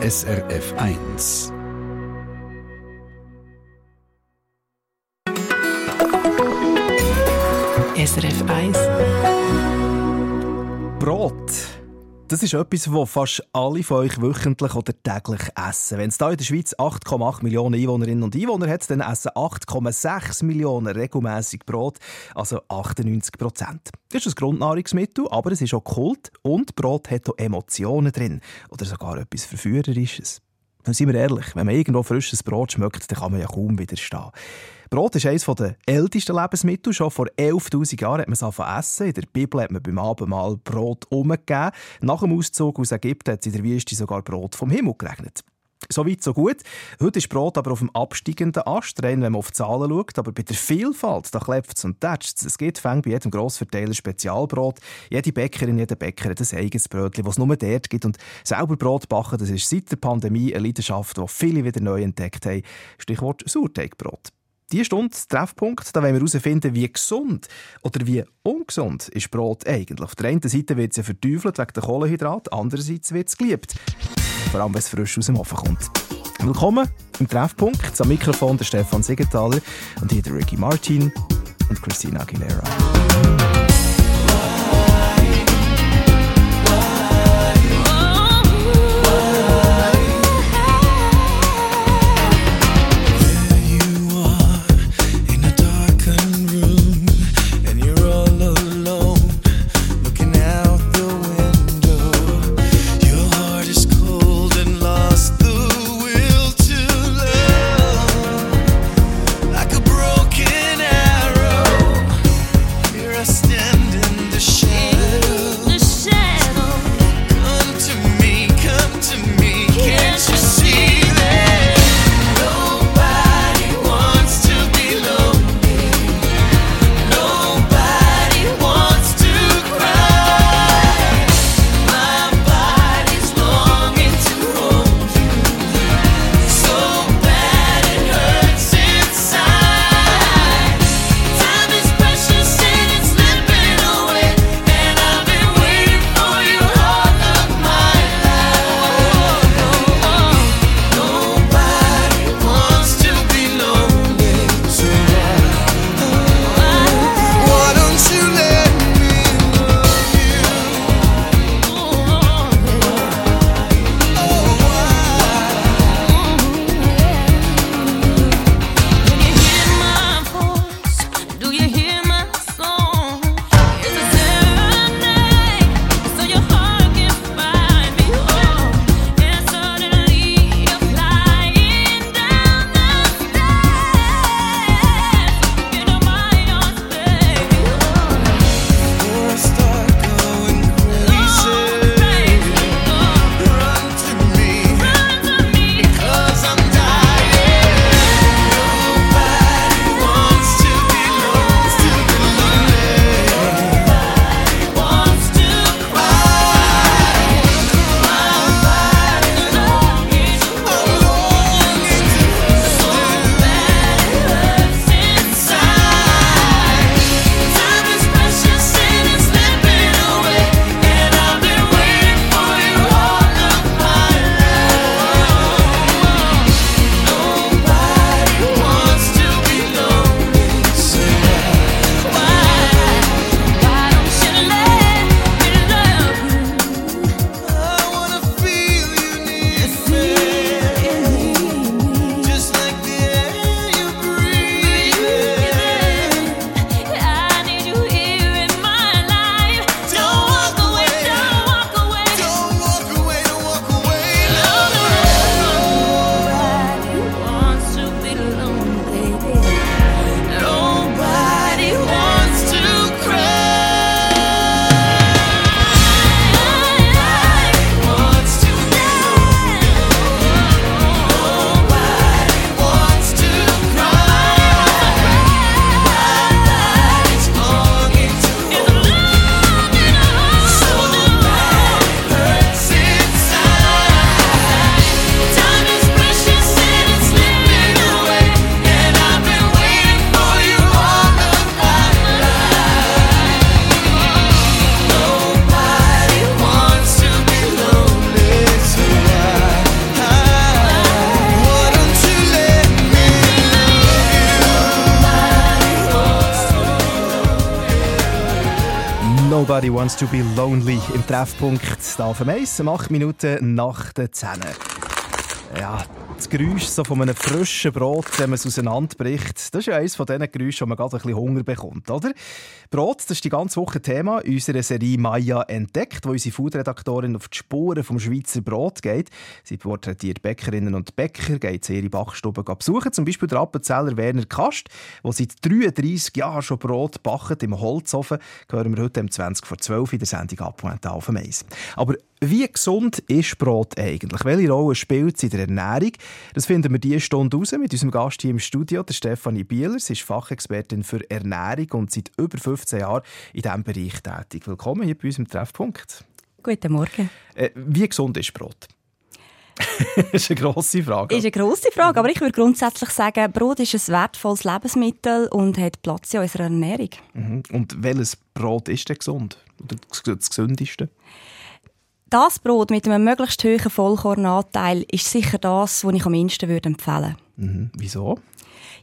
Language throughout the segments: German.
SRF 1. SRF 1. Brot. Das ist etwas, was fast alle von euch wöchentlich oder täglich essen. Wenn es hier in der Schweiz 8,8 Millionen Einwohnerinnen und Einwohner hat, dann essen 8,6 Millionen regelmäßig Brot, also 98 Prozent. Das ist ein Grundnahrungsmittel, aber es ist auch Kult und Brot hat auch Emotionen drin oder sogar etwas Verführerisches. Und seien wir ehrlich, wenn man irgendwo frisches Brot schmeckt, dann kann man ja kaum widerstehen. Brot ist eines der ältesten Lebensmittel. Schon vor 11.000 Jahren hat man es angefangen essen. In der Bibel hat man beim Abendmahl Brot umgegeben. Nach dem Auszug aus Ägypten hat es in der Wüste sogar Brot vom Himmel geregnet. So weit, so gut. Heute ist Brot aber auf dem absteigenden Ast, rein, wenn man auf die Zahlen schaut. Aber bei der Vielfalt, da klebt es und tätscht es. gibt fängt bei jedem Grossverteiler Spezialbrot. Jede Bäckerin, jeder Bäcker hat ein eigenes Brötchen, das es nur dort gibt. Und selber Brot backen, das ist seit der Pandemie eine Leidenschaft, die viele wieder neu entdeckt haben. Stichwort Sauerteigbrot. Diese Stunde, Treffpunkt, da wollen wir herausfinden, wie gesund oder wie ungesund ist Brot eigentlich. Auf der einen Seite wird es ja verteufelt wegen der Kohlenhydrate, andererseits wird es geliebt. Vor allem, wenn es frisch aus dem Ofen kommt. Willkommen im Treffpunkt. Am Mikrofon der Stefan Siegenthaler und hier der Ricky Martin und Christina Aguilera. To be lonely im Treffpunkt auf dem Eis, acht Minuten nach der 10. Ja, das Geräusch so von einem frischen Brot, wenn man es auseinanderbricht, das ist ja eines von diesen Geräuschen, wo man gerade ein bisschen Hunger bekommt, oder? Brot, das ist die ganze Woche Thema unserer Serie «Maya entdeckt», wo unsere Foodredaktorin auf die Spuren vom Schweizer Brot geht. Sie porträtiert Bäckerinnen und Bäcker, geht sie ihre Backstube besuchen, zum Beispiel der Appenzeller Werner Kast, der seit 33 Jahren schon Brot backt im Holzofen, hören wir heute um 20 vor 12 in der Sendung «Abpointe auf dem Eis». Aber wie gesund ist Brot eigentlich? Welche Rolle spielt es in der Ernährung? Das finden wir diese Stunde raus mit unserem Gast hier im Studio, der Stefanie Bieler. Sie ist Fachexpertin für Ernährung und seit über 15 Jahren in diesem Bereich tätig. Willkommen hier bei uns im Treffpunkt. Guten Morgen. Äh, wie gesund ist Brot? das ist eine grosse Frage. Das ist eine grosse Frage, aber ich würde grundsätzlich sagen, Brot ist ein wertvolles Lebensmittel und hat Platz in unserer Ernährung. Mhm. Und welches Brot ist denn gesund? Oder das gesündeste? Das Brot mit einem möglichst hohen Vollkornanteil ist sicher das, was ich am ehesten empfehlen würde. Mhm. Wieso?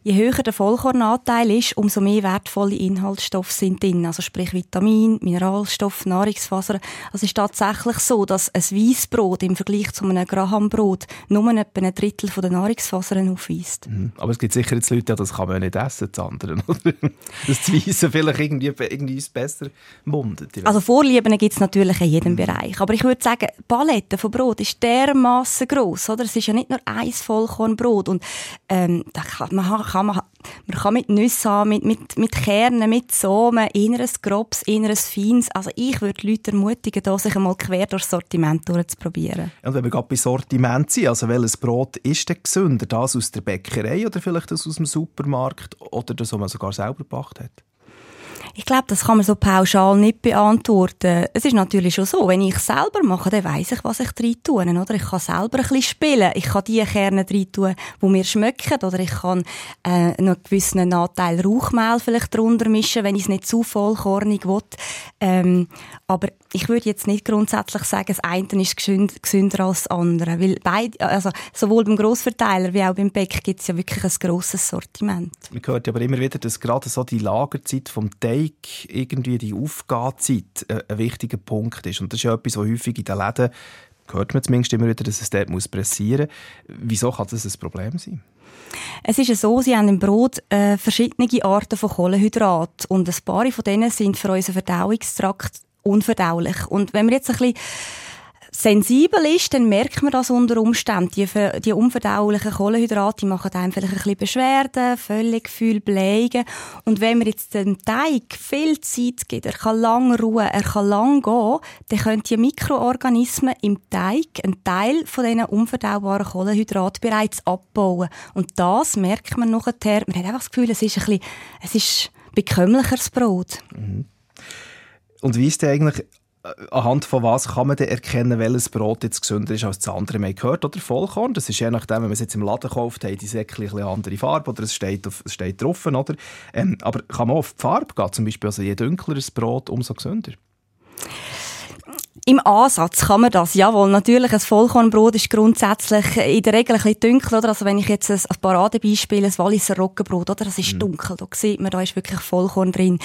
Je höher der Vollkornanteil ist, umso mehr wertvolle Inhaltsstoffe sind drin. Also sprich Vitamin, Mineralstoff, Nahrungsfasern. Also es ist tatsächlich so, dass ein Weissbrot im Vergleich zu einem Grahambrot nur etwa ein Drittel der Nahrungsfasern aufweist. Mhm. Aber es gibt sicher jetzt Leute, das kann man nicht essen, das andere. das Weisse vielleicht irgendwie, irgendwie besser mundet. Also Vorlieben gibt es natürlich in jedem mhm. Bereich. Aber ich würde sagen, die Palette von Brot ist dermaßen gross. Oder? Es ist ja nicht nur ein Vollkornbrot. Und ähm, da kann, man kann man, man kann mit Nüssen haben, mit, mit, mit Kernen, mit Samen, inneres Grobs, inneres Feins. Also ich würde Leute ermutigen, da sich einmal quer durchs Sortiment durchzuprobieren. Und wenn wir gerade bei Sortiment sind, also welches Brot ist denn gesünder? Das aus der Bäckerei oder vielleicht das aus dem Supermarkt oder das, was man sogar selber gebracht hat? Ich glaube, das kann man so pauschal nicht beantworten. Es ist natürlich schon so, wenn ich selber mache, dann weiss ich, was ich drin tue, oder? Ich kann selber ein bisschen spielen. Ich kann die Kerne drin tun, die mir schmecken, oder ich kann äh, noch einen gewissen Anteil Rauchmehl vielleicht drunter mischen, wenn ich es nicht zu vollkornig will. Ähm, aber ich würde jetzt nicht grundsätzlich sagen, das eine ist gesünder als das andere, weil beide, also sowohl beim Grossverteiler wie auch beim Bäck gibt es ja wirklich ein grosses Sortiment. Man hört aber immer wieder, dass gerade so die Lagerzeit vom Teig, irgendwie die Aufgahzeit äh, ein wichtiger Punkt ist. Und das ist ja etwas, was häufig in den Läden, hört man zumindest immer wieder, dass es dort muss pressieren muss. Wieso kann das ein Problem sein? Es ist so, sie haben im Brot äh, verschiedene Arten von Kohlenhydraten und ein paar von denen sind für unseren Verdauungstrakt unverdaulich. Und wenn man jetzt ein bisschen sensibel ist, dann merkt man das unter Umständen. Die, die unverdaulichen Kohlenhydrate machen einem vielleicht ein bisschen Beschwerden, Völlegefühl, Blägen. Und wenn man jetzt dem Teig viel Zeit gibt, er kann lang ruhen, er kann lang gehen, dann können die Mikroorganismen im Teig einen Teil von diesen unverdaubaren Kohlenhydraten bereits abbauen. Und das merkt man nachher. Man hat einfach das Gefühl, es ist ein bisschen, es ist bekömmlicheres Brot. Mhm. Und wie ist der eigentlich anhand von was kann man denn erkennen, welches Brot jetzt gesünder ist als das andere? Man gehört oder Vollkorn, das ist je nachdem, wenn man es jetzt im Laden kauft, haben die Säckchen eine andere Farbe oder es steht, auf, es steht drauf, oder? Ähm, aber kann man auf die Farbe gehen, zum Beispiel, also je dunkler das Brot, umso gesünder? Im Ansatz kann man das, jawohl. Natürlich, ein Vollkornbrot ist grundsätzlich in der Regel ein bisschen dunkel, oder? Also wenn ich jetzt ein, ein Paradebeispiel, ein Walliser Roggenbrot, oder? Das ist mhm. dunkel. Da sieht man, da ist wirklich Vollkorn drin.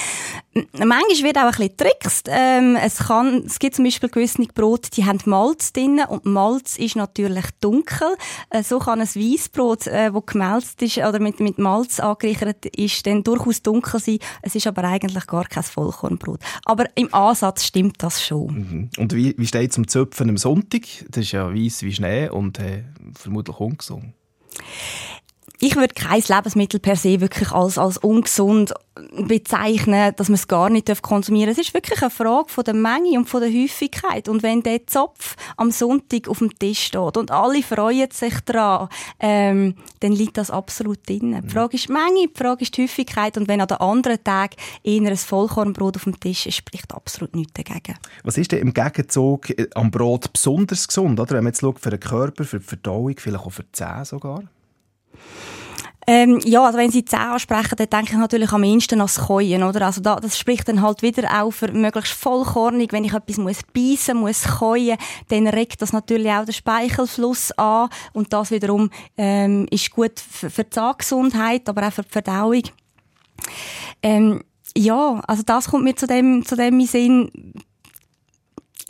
Manchmal wird auch ein bisschen trickst. Ähm, es kann, es gibt zum Beispiel gewisse Brote, die haben Malz drin und Malz ist natürlich dunkel. Äh, so kann ein Weissbrot, äh, wo gemälzt ist oder mit, mit Malz angereichert ist, dann durchaus dunkel sein. Es ist aber eigentlich gar kein Vollkornbrot. Aber im Ansatz stimmt das schon. Mhm. Und wie, wie steht es zum Zöpfen am Sonntag? Das ist ja weiß wie Schnee und äh, vermutlich ungesund. Ich würde kein Lebensmittel per se wirklich als, als ungesund bezeichnen, dass man es gar nicht konsumieren darf. Es ist wirklich eine Frage von der Menge und von der Häufigkeit. Und wenn der Zopf am Sonntag auf dem Tisch steht und alle freuen sich daran, ähm, dann liegt das absolut drin. Die Frage ist die Menge, die Frage ist die Häufigkeit. Und wenn an den anderen Tag eher ein Vollkornbrot auf dem Tisch ist, spricht absolut nichts dagegen. Was ist denn im Gegenzug äh, am Brot besonders gesund? Oder? Wenn man jetzt schaut, für den Körper, für die Verdauung, vielleicht auch für die Zähne sogar? Ähm, ja, also wenn Sie Zähne ansprechen, dann denke ich natürlich am ehesten an das Keuen, oder? Also da, das spricht dann halt wieder auch für möglichst vollkornig. Wenn ich etwas muss beißen, muss keuen, dann regt das natürlich auch den Speichelfluss an und das wiederum ähm, ist gut für, für die Zahngesundheit, aber auch für die Verdauung. Ähm, Ja, also das kommt mir zu dem, zu dem in Sinn,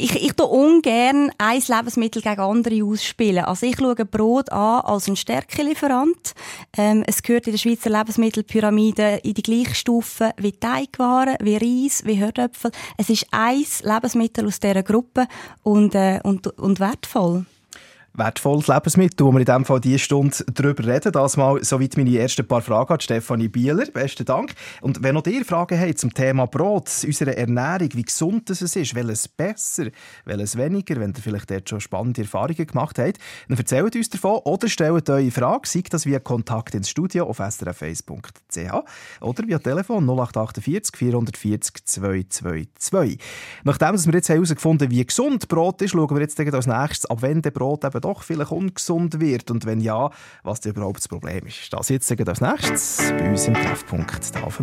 ich, ich tue ungern ein Lebensmittel gegen andere ausspielen. Also ich schaue Brot an als ein Stärkelieferant. Ähm, es gehört in der Schweizer Lebensmittelpyramide in die gleiche Stufe wie Teigwaren, wie Reis, wie Hörtöpfel. Es ist ein Lebensmittel aus dieser Gruppe und, äh, und, und wertvoll wertvolles Lebensmittel, wo wir in diesem Fall diese Stunde darüber reden. Das mal soweit meine ersten paar Fragen an Stefanie Bieler. Besten Dank. Und wenn noch ihr Fragen habt zum Thema Brot, unserer Ernährung, wie gesund es ist, welches besser, welches weniger, wenn ihr vielleicht dort schon spannende Erfahrungen gemacht habt, dann erzählt uns davon oder stellt eure Frage, sei das via Kontakt ins Studio auf srf1.ch oder via Telefon 0848 440 222. Nachdem wir jetzt herausgefunden haben, wie gesund Brot ist, schauen wir jetzt als nächstes, ab der Brot eben doch vielleicht ungesund wird und wenn ja, was überhaupt das Problem ist. Das jetzt als nächstes bei uns im Treffpunkt auf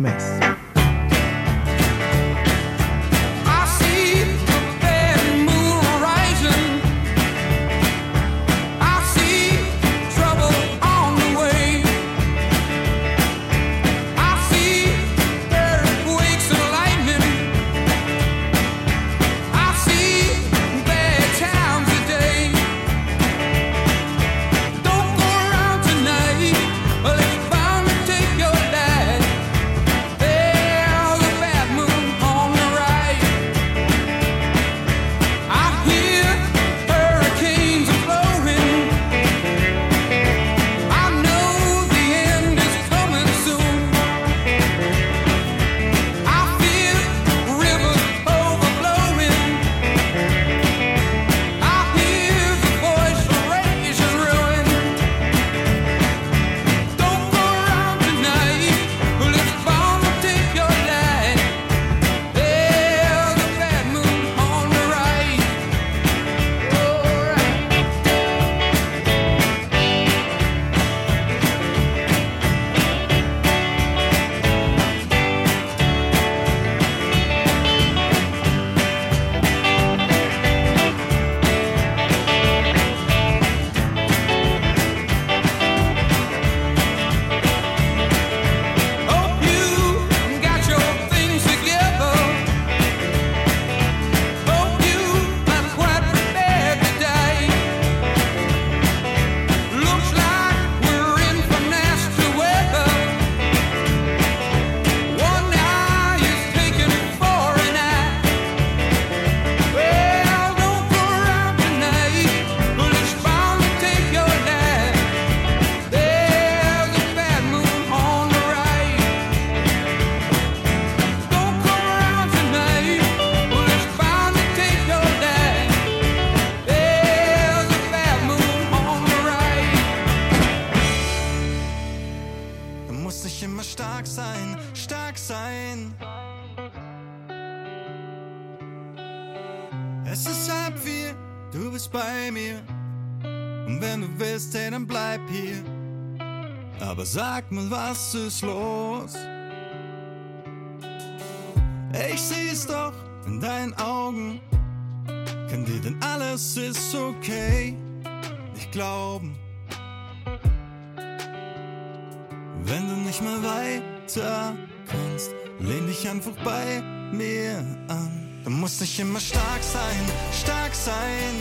Mal, was ist los? Ich seh's doch in deinen Augen. Kann dir denn alles ist okay? Nicht glauben. Wenn du nicht mehr weiter kannst, lehn dich einfach bei mir an. Du musst nicht immer stark sein, stark sein.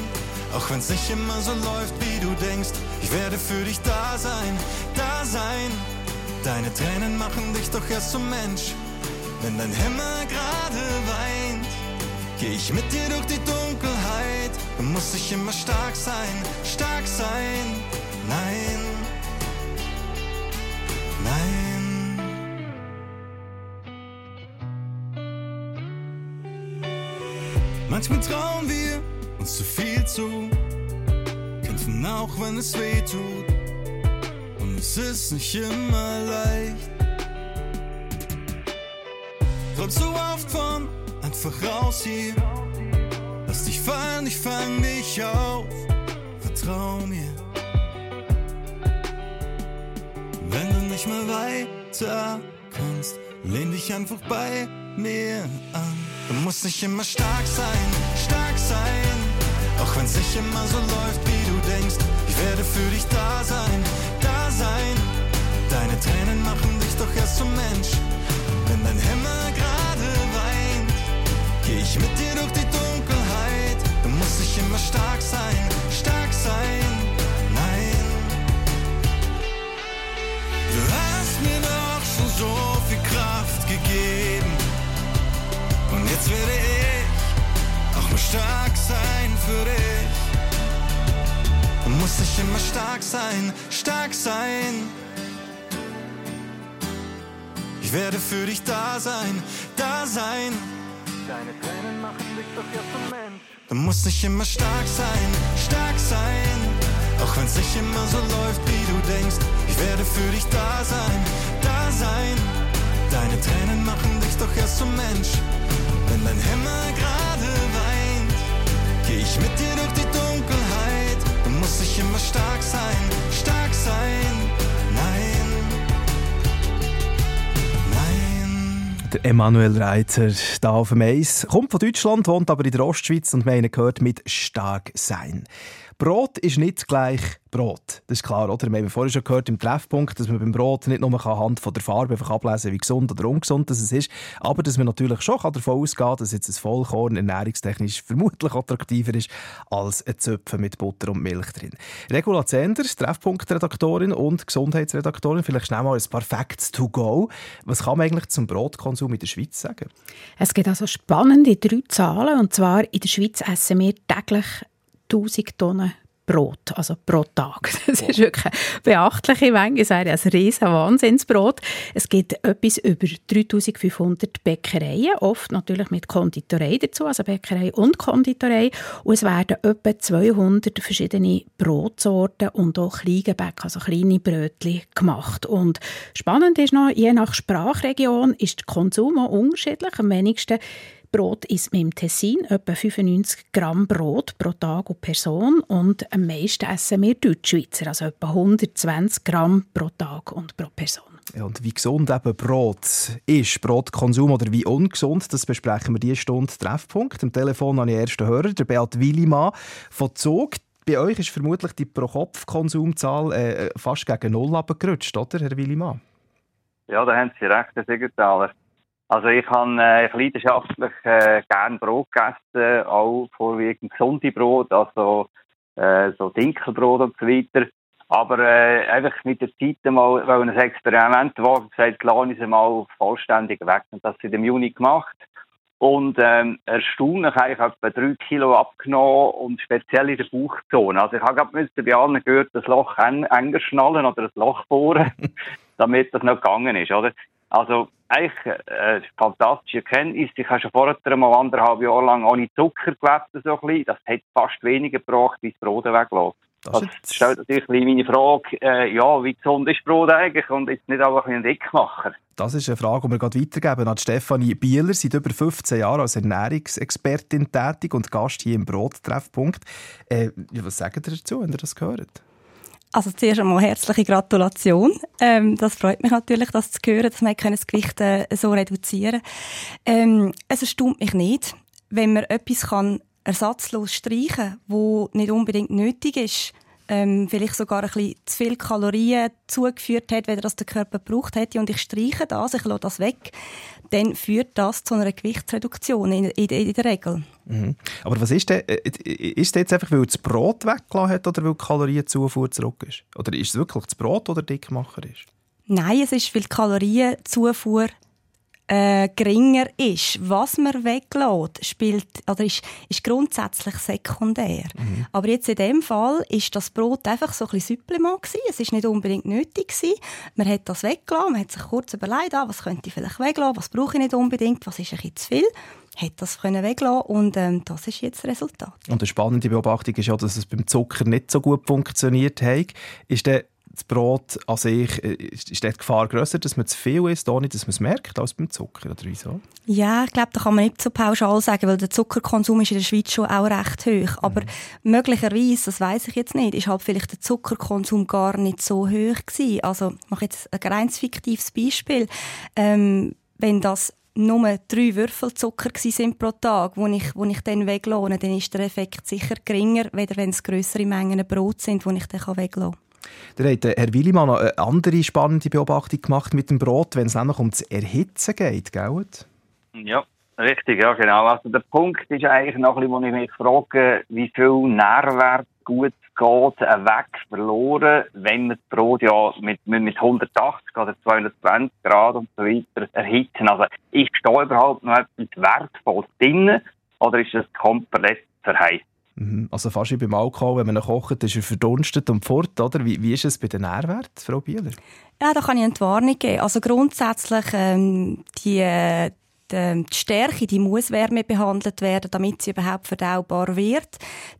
Auch wenn's nicht immer so läuft, wie du denkst. Ich werde für dich da sein, da sein. Deine Tränen machen dich doch erst zum Mensch. Wenn dein Himmel gerade weint, geh ich mit dir durch die Dunkelheit. Du musst nicht immer stark sein, stark sein. Nein, nein. Manchmal trauen wir uns zu viel zu, kämpfen auch wenn es weh tut es ist nicht immer leicht. Träum so oft von einfach raus hier. Lass dich fallen, ich fang dich auf. Vertrau mir. Wenn du nicht mehr weiter kannst, lehn dich einfach bei mir an. Du musst nicht immer stark sein, stark sein. Auch wenn's nicht immer so läuft, wie du denkst. Ich werde für dich da sein, da sein. Deine Tränen machen dich doch erst zum Mensch. Wenn dein Himmel gerade weint, geh ich mit dir durch die Dunkelheit. Du musst nicht immer stark sein, stark sein. Nein. Du hast mir doch schon so viel Kraft gegeben. Und jetzt werde ich auch mal stark sein für dich. Du musst nicht immer stark sein, stark sein. Ich werde für dich da sein, da sein. Deine Tränen machen dich doch jetzt zum Mensch. Du musst nicht immer stark sein, stark sein. Auch wenn's nicht immer so läuft, wie du denkst. Ich werde für dich da sein, da sein. Deine Tränen machen dich doch erst zum Mensch. Wenn dein Himmel gerade weint, geh ich mit dir durch die Dunkelheit. Du musst nicht immer stark sein, stark sein. Nein. Nein. Der Emanuel Reiter, da auf dem Eis, kommt von Deutschland, wohnt aber in der Ostschweiz und wir gehört mit stark sein. Brot ist nicht gleich Brot. Das ist klar, oder? Wir haben vorhin schon gehört im Treffpunkt, dass man beim Brot nicht nur anhand von der Farbe einfach ablesen wie gesund oder ungesund das ist, aber dass man natürlich schon davon ausgehen kann, dass jetzt ein Vollkorn ernährungstechnisch vermutlich attraktiver ist als ein Zöpfen mit Butter und Milch drin. Regula Zender, Treffpunktredaktorin und Gesundheitsredaktorin, vielleicht schnell mal ein paar Facts to go. Was kann man eigentlich zum Brotkonsum in der Schweiz sagen? Es gibt also spannende drei Zahlen, und zwar in der Schweiz essen wir täglich 1000 Tonnen Brot, also pro Tag. Das ist wirklich eine beachtliche Menge. Es wäre ein riesen Wahnsinnsbrot. Es gibt etwas über 3500 Bäckereien, oft natürlich mit Konditorei dazu, also Bäckerei und Konditorei. Und es werden etwa 200 verschiedene Brotsorten und auch Kleingebäck, also kleine Brötchen gemacht. Und spannend ist noch, je nach Sprachregion ist der Konsum auch unterschiedlich. Am wenigsten Brot isst man im Tessin etwa 95 Gramm Brot pro Tag und Person und am meisten essen wir Deutschschweizer, also etwa 120 Gramm pro Tag und pro Person. Ja, und wie gesund eben Brot ist, Brotkonsum oder wie ungesund, das besprechen wir diese Stunde Treffpunkt. Am Telefon habe ich den ersten Hörer, der Beat Willimann von Zug. Bei euch ist vermutlich die Pro-Kopf-Konsumzahl äh, fast gegen Null abgerutscht, oder, Herr Willimann? Ja, da haben Sie recht, Herr Siegenthaler. Also ich habe äh, leidenschaftlich äh, gern Brot gegessen, auch vorwiegend gesunde Brot, also äh, so Dinkelbrot und so weiter. Aber äh, einfach mit der Zeit mal, weil ein Experiment war, gesagt, lasse ich sie mal vollständig weg. Und das in dem Juni gemacht. Und ähm, erstaunlich habe ich etwa drei Kilo abgenommen und speziell in der Bauchzone. Also ich habe gerade bei allen gehört, das Loch enger schnallen oder das Loch bohren, damit das nicht gegangen ist, oder? Also eigentlich äh, eine fantastische Erkenntnis. Ich habe schon vorher mal anderthalb Jahre lang ohne Zucker gelebt. So ein bisschen. Das hat fast weniger gebraucht, bis das Brot weglässt. Das, das stellt natürlich meine Frage, äh, ja, wie gesund ist Brot eigentlich und jetzt nicht einfach ein Dickmacher? Das ist eine Frage, die wir gerade weitergeben an Stefanie Bieler. Seit über 15 Jahren als Ernährungsexpertin tätig und Gast hier im Brottreffpunkt. Äh, was sagen Sie dazu, wenn ihr das gehört? Also zuerst einmal herzliche Gratulation. Ähm, das freut mich natürlich, das zu hören, dass man das Gewicht äh, so reduzieren ähm, Es erstaunt mich nicht, wenn man etwas kann ersatzlos streichen kann, wo nicht unbedingt nötig ist, ähm, vielleicht sogar ein bisschen zu viel Kalorien zugeführt hat, weder das der Körper braucht hätte und ich streiche das, ich lasse das weg, dann führt das zu einer Gewichtsreduktion in, in, in der Regel. Mhm. Aber was ist denn, äh, ist das jetzt einfach, weil das Brot weggelassen hat oder weil die Kalorienzufuhr zurück ist? Oder ist es wirklich das Brot, oder Dickmacher ist? Nein, es ist, weil die Kalorienzufuhr äh, geringer ist. Was man weglässt, spielt, oder ist, ist grundsätzlich sekundär. Mhm. Aber jetzt in dem Fall ist das Brot einfach so ein bisschen Supplement gewesen. Es ist nicht unbedingt nötig gewesen. Man hat das weggelassen, man hat sich kurz überlegt, ah, was könnte ich vielleicht weglassen, was brauche ich nicht unbedingt, was ist ein bisschen zu viel hat das können weglassen und ähm, das ist jetzt das Resultat. Und eine spannende Beobachtung ist ja, dass es beim Zucker nicht so gut funktioniert hat. Ist der das Brot an sich, äh, ist, die Gefahr grösser, dass man zu viel isst, ohne dass man es merkt, als beim Zucker, oder wieso? Ja, ich glaube, da kann man nicht so pauschal sagen, weil der Zuckerkonsum ist in der Schweiz schon auch recht hoch. Aber mhm. möglicherweise, das weiß ich jetzt nicht, ist halt vielleicht der Zuckerkonsum gar nicht so hoch gewesen. Also, ich mache jetzt ein ganz fiktives Beispiel. Ähm, wenn das nur drei Würfel Zucker sind pro Tag, wo ich, wo ich dann weglasse, dann ist der Effekt sicher geringer, weder wenn es grössere Mengen Brot sind, die ich dann kann. Der hat Herr Willimann eine andere spannende Beobachtung gemacht mit dem Brot, wenn es nämlich um das Erhitzen geht, gell? Ja, richtig, ja genau. Also der Punkt ist eigentlich noch ein bisschen, wo ich mich frage, wie viel Nährwert gut geht weg verloren, wenn wir das Brot ja mit, mit 180 oder 220 Grad und so weiter erhitzen. Also ist da überhaupt noch etwas Wertvolles drin oder ist es komplett verheizt? Mhm. Also fast wie beim Alkohol, wenn man kocht, ist er verdunstet und fort, oder? Wie, wie ist es bei den Nährwerten, Frau Bieler? Ja, da kann ich eine Entwarnung geben. Also grundsätzlich ähm, die die Stärke, die muss Wärme behandelt werden, damit sie überhaupt verdaubar wird.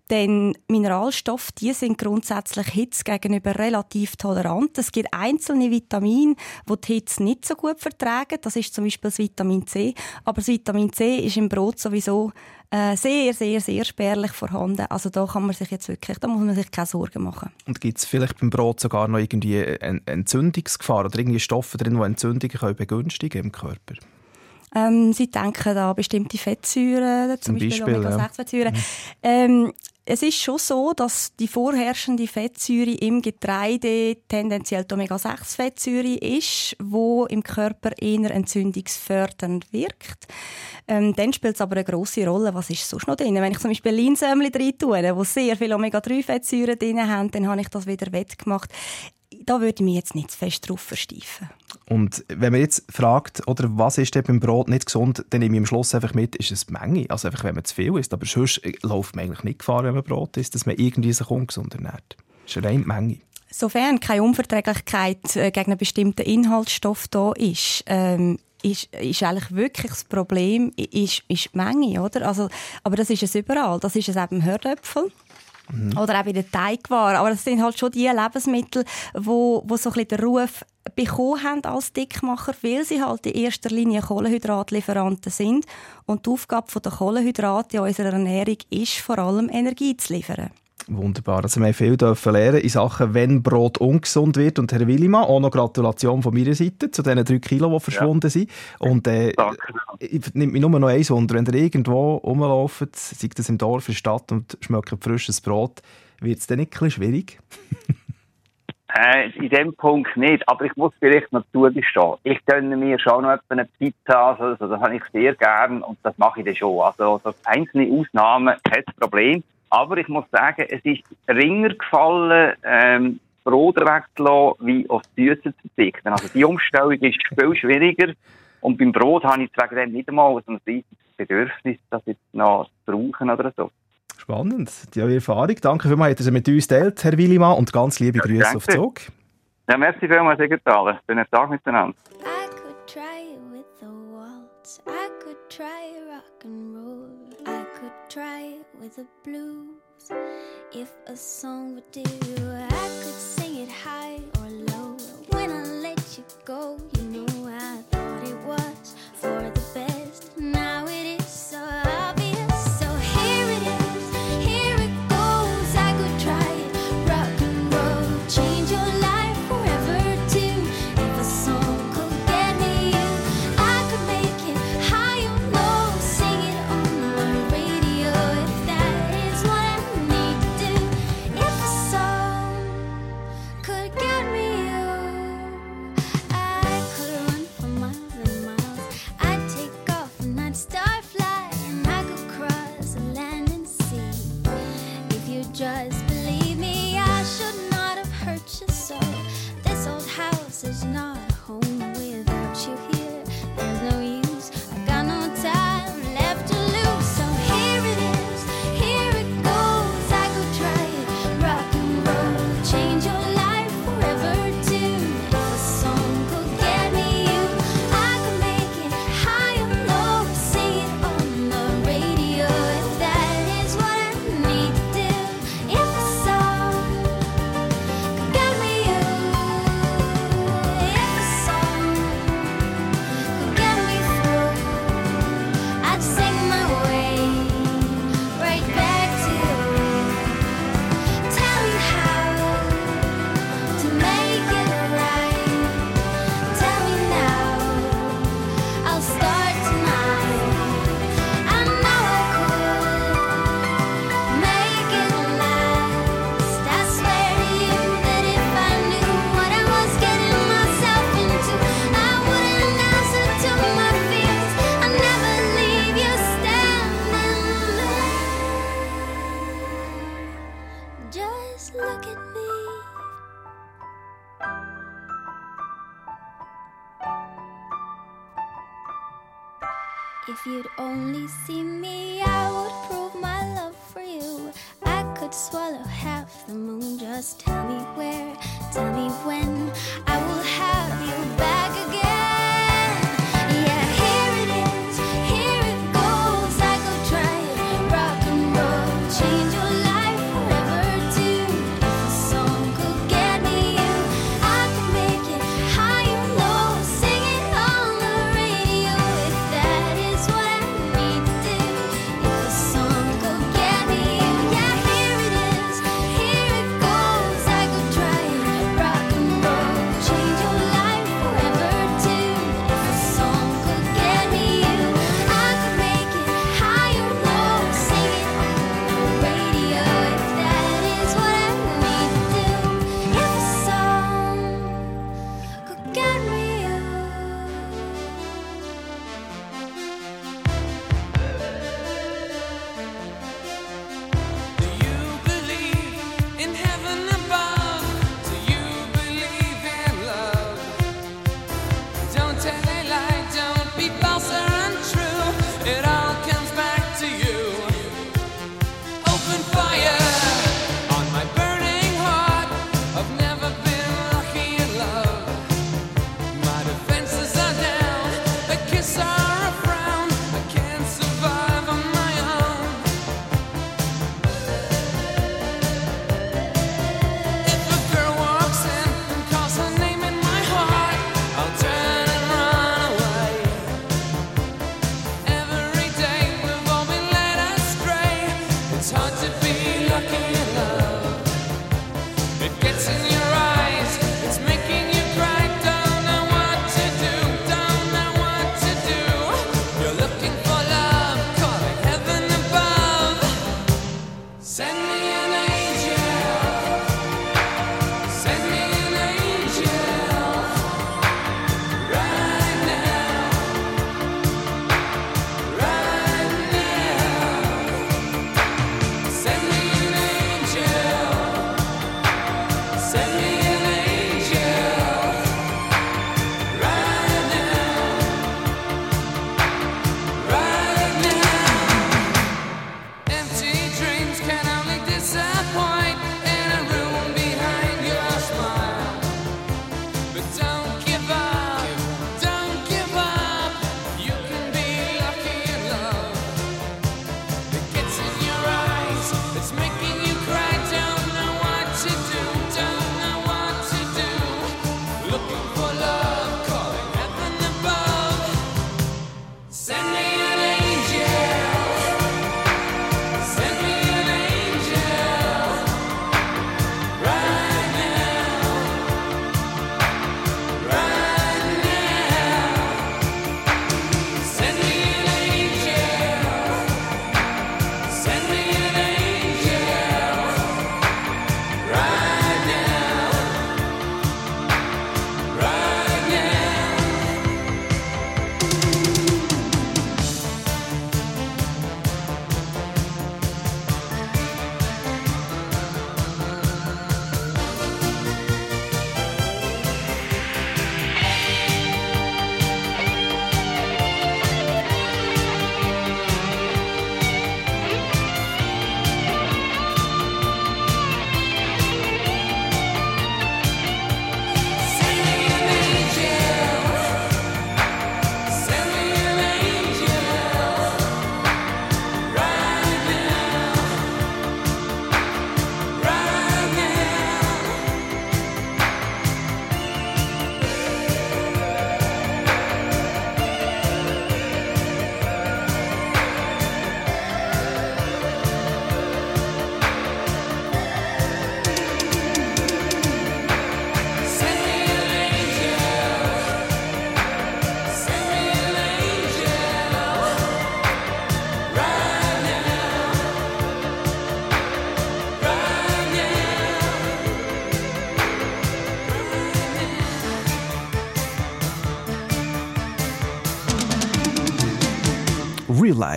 Denn Mineralstoffe, die sind grundsätzlich Hitze gegenüber relativ tolerant. Es gibt einzelne Vitamine, die die Hitze nicht so gut vertragen. Das ist zum Beispiel das Vitamin C. Aber das Vitamin C ist im Brot sowieso äh, sehr, sehr, sehr spärlich vorhanden. Also da kann man sich jetzt wirklich, da muss man sich keine Sorgen machen. Und gibt es vielleicht beim Brot sogar noch irgendwie eine Entzündungsgefahr oder irgendwie Stoffe drin, die Entzündungen begünstigen im Körper? Ähm, sie denken an bestimmte Fettsäuren, zum, zum Beispiel, Beispiel Omega-6-Fettsäuren. Ja. Ähm, es ist schon so, dass die vorherrschende Fettsäure im Getreide tendenziell die Omega-6-Fettsäure ist, wo im Körper eher entzündungsfördernd wirkt. Ähm, dann spielt es aber eine grosse Rolle, was ist sonst noch drin. Wenn ich zum Beispiel Linsämli drin tue, wo sehr viele Omega-3-Fettsäuren drin haben, dann habe ich das wieder wettgemacht da würde ich mich jetzt nicht zu fest drauf versteifen. Und wenn man jetzt fragt, oder was ist denn beim Brot nicht gesund, dann nehme ich am Schluss einfach mit, ist es die Menge. Also einfach, wenn man zu viel isst. Aber sonst äh, läuft man eigentlich nicht Gefahr, wenn man Brot isst, dass man irgendwie sich ungesund ernährt. Das ist rein die Menge. Sofern keine Unverträglichkeit äh, gegen einen bestimmten Inhaltsstoff da ist, ähm, ist, ist eigentlich wirklich das Problem, ist, ist die Menge, oder? Also, aber das ist es überall. Das ist es eben im Herdöpfel. Mhm. Oder auch bei den Teigwaren. Aber das sind halt schon die Lebensmittel, wo, wo so ein bisschen den Ruf bekommen haben als Dickmacher, weil sie halt in erster Linie Kohlenhydratlieferanten sind. Und die Aufgabe der Kohlenhydrate in unserer Ernährung ist vor allem Energie zu liefern. Wunderbar. Also wir haben viel dürfen lernen in Sachen, wenn Brot ungesund wird. Und Herr Willimann, auch noch Gratulation von meiner Seite zu diesen drei Kilo, die verschwunden ja. sind. Und äh, ich nehme mich nur noch eins wunder, wenn ihr irgendwo rumlauft, sei das im Dorf, in der Stadt und schmeckt frisches Brot, wird es dann nicht ein schwierig? Äh, in dem Punkt nicht, aber ich muss vielleicht noch zugestehen. Ich gönne mir schon noch eine Pizza, also, das habe ich sehr gern und das mache ich dann schon. Also, so einzelne Ausnahmen, kein Problem. Aber ich muss sagen, es ist ringer gefallen, ähm, Brot wegzulassen, wie auf die Süße zu verzichten. Also die Umstellung ist viel schwieriger. Und beim Brot habe ich wegen dem nicht einmal so ein riesiges Bedürfnis, das jetzt noch zu brauchen oder so. Spannend, die Erfahrung. Danke vielmals, dass ihr mit uns teilt, Herr Willimann, und ganz liebe ja, Grüße danke. auf Zug. Ja, merci vielmals, Segenthaler. Schönen Tag miteinander. With the blues. If a song would do,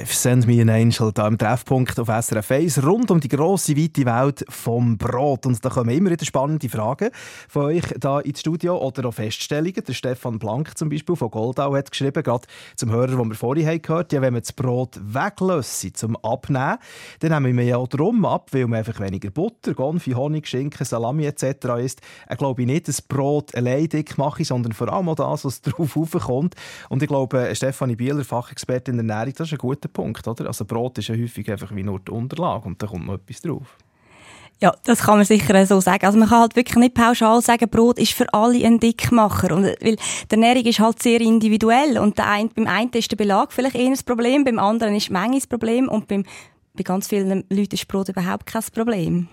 Life, Send Me an Angel, da im Treffpunkt auf SRF 1, rund um die grosse, weite Welt vom Brot. Und da kommen immer wieder spannende Fragen von euch da ins Studio oder auch Feststellungen. Der Stefan Blank zum Beispiel von Goldau hat geschrieben, gerade zum Hörer, den wir vorhin haben gehört ja, wenn man das Brot weglässt zum Abnehmen, dann nehmen wir ja auch darum ab, weil man einfach weniger Butter, Gonfi, Honig, Schinken, Salami etc. isst. Ich glaube nicht, dass Brot allein dick mache, sondern vor allem auch das, was drauf raufkommt. Und ich glaube, Stefanie Bieler, Fachexpertin in Ernährung, das ist ein guter Punkt. Oder? Also Brot ist ja häufig einfach wie nur die Unterlage und da kommt noch etwas drauf. Ja, das kann man sicher so sagen. Also man kann halt wirklich nicht pauschal sagen, Brot ist für alle ein Dickmacher. Und, weil die Ernährung ist halt sehr individuell. Und der ein, beim einen ist der Belag vielleicht eher das Problem, beim anderen ist die Menge das Problem und beim, bei ganz vielen Leuten ist Brot überhaupt kein Problem.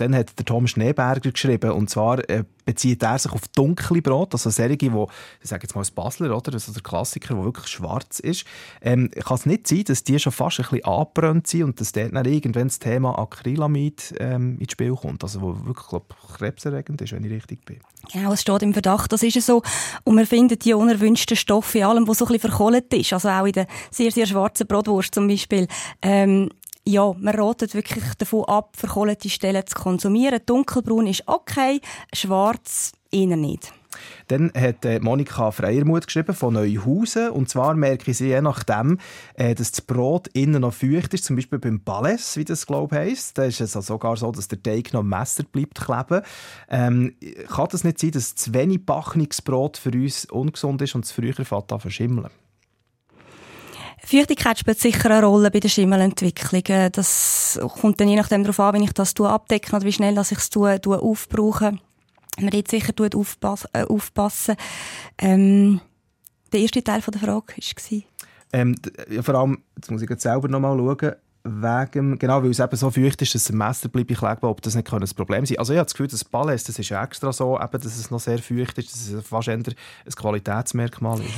Dann hat der Tom Schneeberger geschrieben, und zwar äh, bezieht er sich auf dunkle Brot, also solche, die, ich sage jetzt mal das Basler, oder? Also der Klassiker, der wirklich schwarz ist. Ähm, kann es nicht sein, dass die schon fast ein bisschen angebrannt sind und dass dort dann irgendwann das Thema Acrylamid ähm, ins Spiel kommt, also wo wirklich glaub, krebserregend ist, wenn ich richtig bin. Genau, es steht im Verdacht, das ist es so. Und man findet die unerwünschten Stoffe in allem, was so ein bisschen verkohlt ist, also auch in der sehr, sehr schwarzen Brotwurst zum Beispiel. Ähm, ja, man ratet wirklich davon ab, verkohlte Stellen zu konsumieren. Dunkelbraun ist okay, schwarz eher nicht. Dann hat äh, Monika Freiermuth geschrieben von Neuhausen. Und zwar merke ich sie je nachdem, äh, dass das Brot innen noch feucht ist. Zum Beispiel beim Balles, wie das glaube heisst. Da ist es sogar so, dass der Teig noch am Messer bleibt kleben. Ähm, kann das nicht sein, dass zu wenig backenes Brot für uns ungesund ist und es früher fängt an verschimmeln? Feuchtigkeit spielt sicher eine Rolle bei der Schimmelentwicklung. Äh, das kommt dann je nachdem darauf an, wenn ich das abdecke oder wie schnell ich es aufbrauche. Man dort sicher äh, aufpassen. Ähm, der erste Teil der Frage war? Ähm, ja, vor allem, jetzt muss ich jetzt selber noch mal schauen, wegen, genau, weil es eben so feucht ist, dass ein Messer bleibt kleben, ob das nicht ein Problem sein Also ich habe das Gefühl, das Balles, das ist extra so, eben, dass es noch sehr feucht ist, dass es fast eher ein Qualitätsmerkmal ist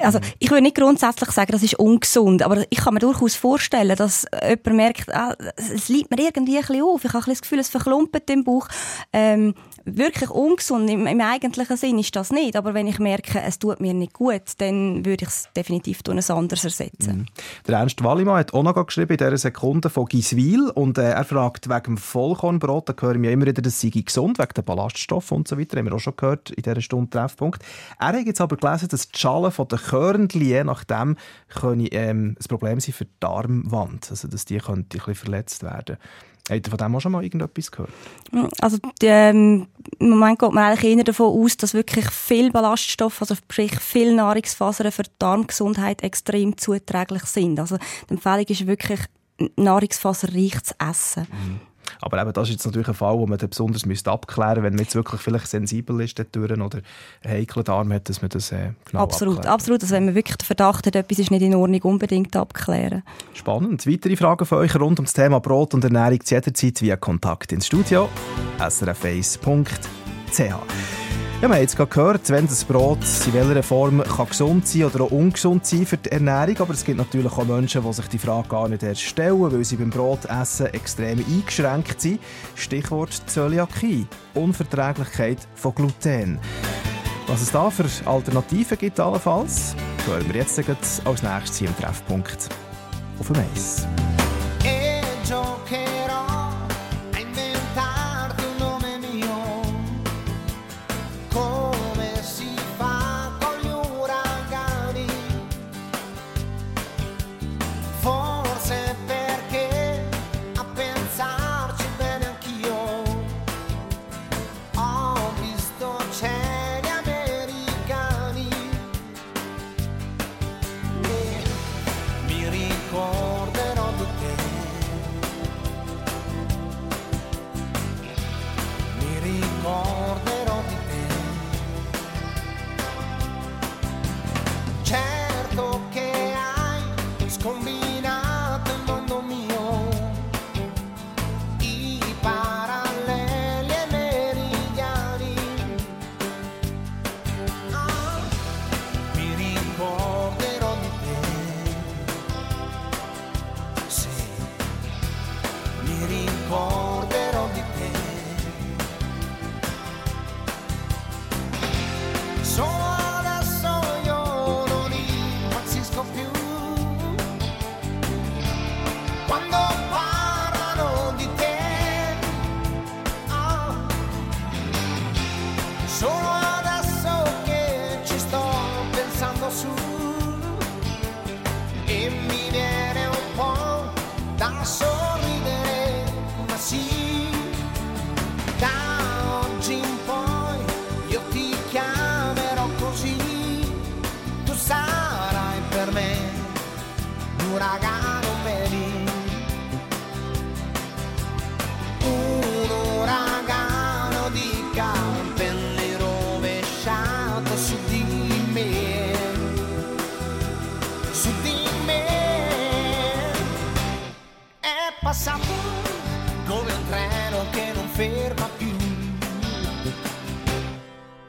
also ich würde nicht grundsätzlich sagen, das ist ungesund, aber ich kann mir durchaus vorstellen, dass jemand merkt, ah, es liegt mir irgendwie ein bisschen auf, ich habe ein das Gefühl, es verklumpert im Bauch. Ähm, wirklich ungesund im, im, eigentlichen Sinn ist das nicht, aber wenn ich merke, es tut mir nicht gut, dann würde ich es definitiv durch ein anderes ersetzen. Mhm. Der Ernst Wallimann hat auch noch geschrieben in dieser Sekunde von Giswil und äh, er fragt wegen dem Vollkornbrot, da hören wir immer wieder, das sei gesund, wegen der Ballaststoffen und so weiter, haben wir auch schon gehört in dieser Stunde Treffpunkt. Er hat jetzt aber gelesen, dass die Schale von der Körnchen, je nachdem, können, ähm, ein Problem sein für die Darmwand, also dass die könnte ein bisschen verletzt werden. Habt ihr von dem auch schon mal irgendetwas gehört? Also ähm, im Moment geht man eigentlich eher davon aus, dass wirklich viel Ballaststoffe, also sprich viel Nahrungsfasern für die Darmgesundheit extrem zuträglich sind. Also die Empfehlung ist wirklich, nahrungsfaserreich zu essen. Mhm. Aber eben, das ist jetzt natürlich ein Fall, wo man besonders müsste abklären müsste, wenn man jetzt wirklich vielleicht sensibel ist oder einen heiklen Darm hat, dass man das äh, genau Absolut, abklärt. absolut. Also wenn man wirklich den Verdacht hat, etwas ist nicht in Ordnung, unbedingt abklären. Spannend. Weitere Fragen von euch rund um das Thema Brot und Ernährung jederzeit via Kontakt ins Studio srf1.ch. Ja, wir haben jetzt gehört, wenn das Brot in welcher Form kann gesund sein oder auch ungesund sein für die Ernährung. Aber es gibt natürlich auch Menschen, die sich die Frage gar nicht erst stellen, weil sie beim Brotessen extrem eingeschränkt sind. Stichwort Zöliakie, Unverträglichkeit von Gluten. Was es da für Alternativen gibt, allenfalls, hören wir jetzt als nächstes hier im Treffpunkt auf dem Eis.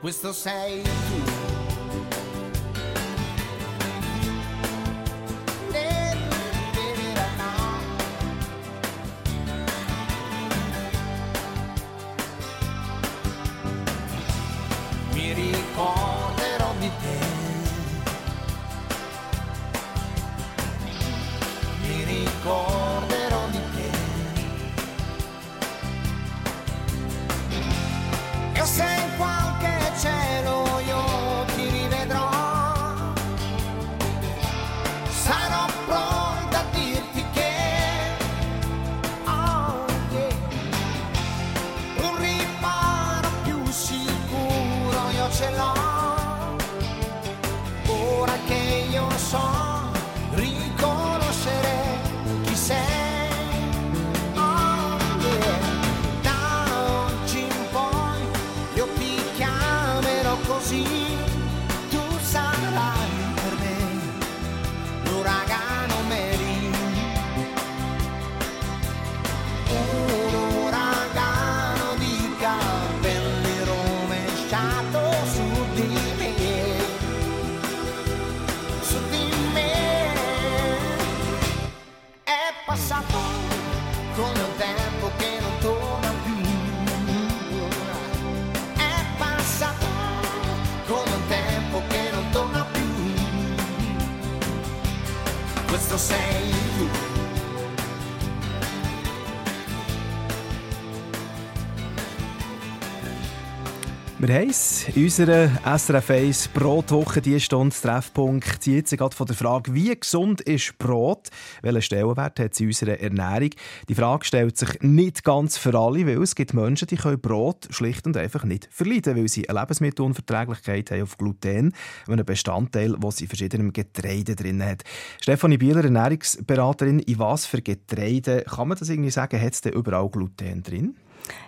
Questo sei tu. Questo sei tu. Wir haben es in unserer SRF 1 Brotwoche, die Stunde Treffpunkt, jetzt gerade von der Frage, wie gesund ist Brot? Welchen Stellenwert hat es in unserer Ernährung? Die Frage stellt sich nicht ganz für alle, weil es gibt Menschen, die können Brot schlicht und einfach nicht verleiden, weil sie eine Lebensmittelunverträglichkeit haben auf Gluten, einen Bestandteil, der sie in verschiedenem Getreide drin hat. Stefanie Bieler, Ernährungsberaterin, in was für Getreide kann man das irgendwie sagen, hat es denn überall Gluten drin?